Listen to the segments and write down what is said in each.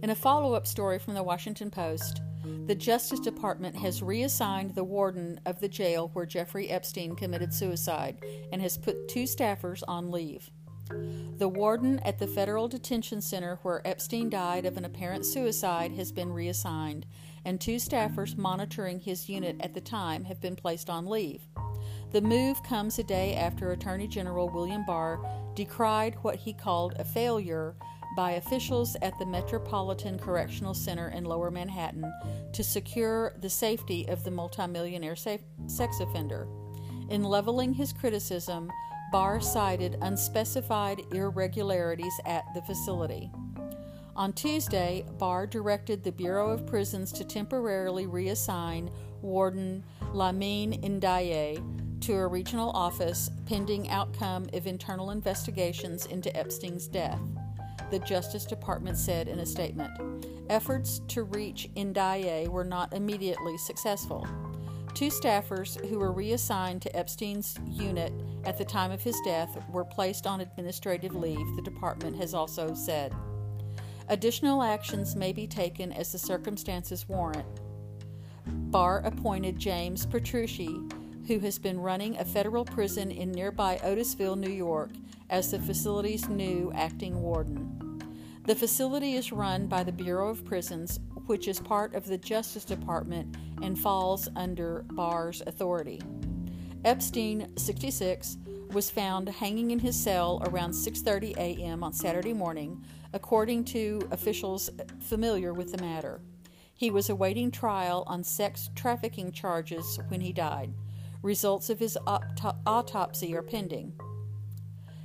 In a follow up story from the Washington Post, the Justice Department has reassigned the warden of the jail where Jeffrey Epstein committed suicide and has put two staffers on leave. The warden at the federal detention center where Epstein died of an apparent suicide has been reassigned, and two staffers monitoring his unit at the time have been placed on leave. The move comes a day after Attorney General William Barr decried what he called a failure by officials at the Metropolitan Correctional Center in Lower Manhattan to secure the safety of the multimillionaire sex offender. In leveling his criticism, Barr cited unspecified irregularities at the facility. On Tuesday, Barr directed the Bureau of Prisons to temporarily reassign Warden Lamine Ndiaye to a regional office pending outcome of internal investigations into Epstein's death, the Justice Department said in a statement. Efforts to reach Ndiaye were not immediately successful. Two staffers who were reassigned to Epstein's unit at the time of his death were placed on administrative leave, the department has also said. Additional actions may be taken as the circumstances warrant. Barr appointed James Petrucci, who has been running a federal prison in nearby Otisville, New York, as the facility's new acting warden. The facility is run by the Bureau of Prisons, which is part of the Justice Department and falls under Barr's authority. Epstein, 66, was found hanging in his cell around 6:30 a.m. on Saturday morning, according to officials familiar with the matter. He was awaiting trial on sex trafficking charges when he died. Results of his autopsy are pending.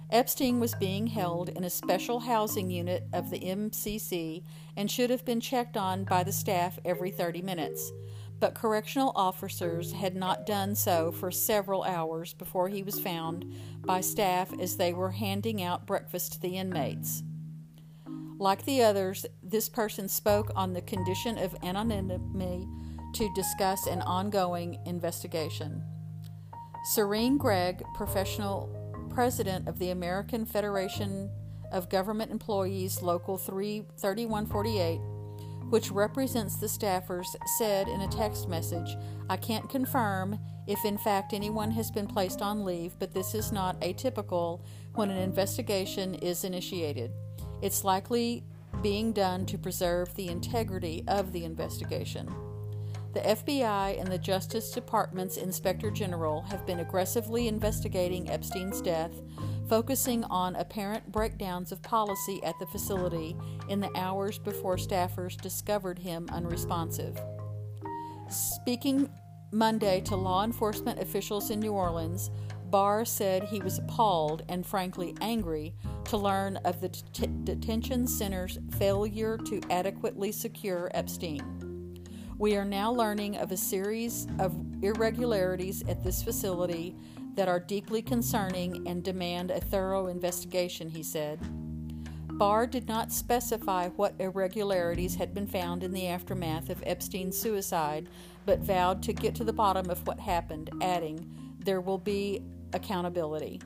Epstein was being held in a special housing unit of the MCC and should have been checked on by the staff every 30 minutes, but correctional officers had not done so for several hours before he was found by staff as they were handing out breakfast to the inmates. Like the others, this person spoke on the condition of anonymity to discuss an ongoing investigation. Serene Gregg, professional president of the American Federation of Government Employees Local 3148, which represents the staffers, said in a text message, I can't confirm if in fact anyone has been placed on leave, but this is not atypical when an investigation is initiated. It's likely being done to preserve the integrity of the investigation. The FBI and the Justice Department's Inspector General have been aggressively investigating Epstein's death, focusing on apparent breakdowns of policy at the facility in the hours before staffers discovered him unresponsive. Speaking Monday to law enforcement officials in New Orleans, Barr said he was appalled and frankly angry to learn of the detention center's failure to adequately secure Epstein. We are now learning of a series of irregularities at this facility that are deeply concerning and demand a thorough investigation, he said. Barr did not specify what irregularities had been found in the aftermath of Epstein's suicide, but vowed to get to the bottom of what happened, adding, There will be accountability.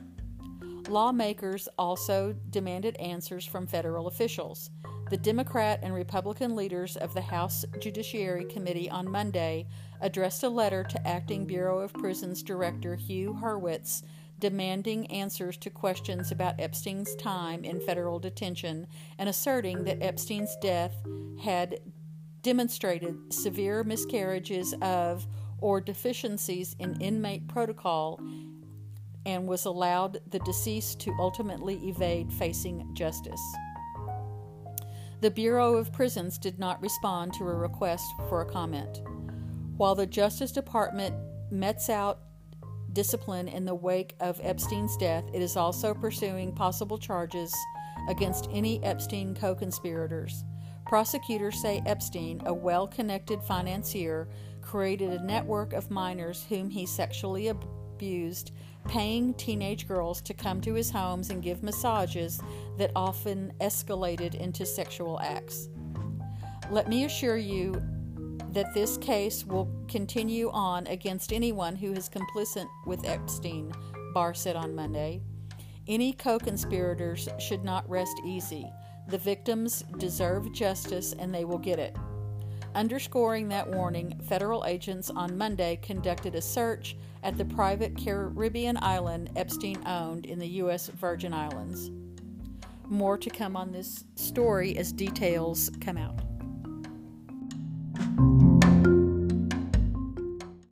Lawmakers also demanded answers from federal officials. The Democrat and Republican leaders of the House Judiciary Committee on Monday addressed a letter to Acting Bureau of Prisons Director Hugh Hurwitz demanding answers to questions about Epstein's time in federal detention and asserting that Epstein's death had demonstrated severe miscarriages of or deficiencies in inmate protocol and was allowed the deceased to ultimately evade facing justice. The Bureau of Prisons did not respond to a request for a comment. While the Justice Department mets out discipline in the wake of Epstein's death, it is also pursuing possible charges against any Epstein co conspirators. Prosecutors say Epstein, a well connected financier, created a network of minors whom he sexually abused paying teenage girls to come to his homes and give massages that often escalated into sexual acts. Let me assure you that this case will continue on against anyone who is complicit with Epstein, Barr said on Monday. Any co conspirators should not rest easy. The victims deserve justice and they will get it. Underscoring that warning, federal agents on Monday conducted a search at the private Caribbean island Epstein owned in the U.S. Virgin Islands. More to come on this story as details come out.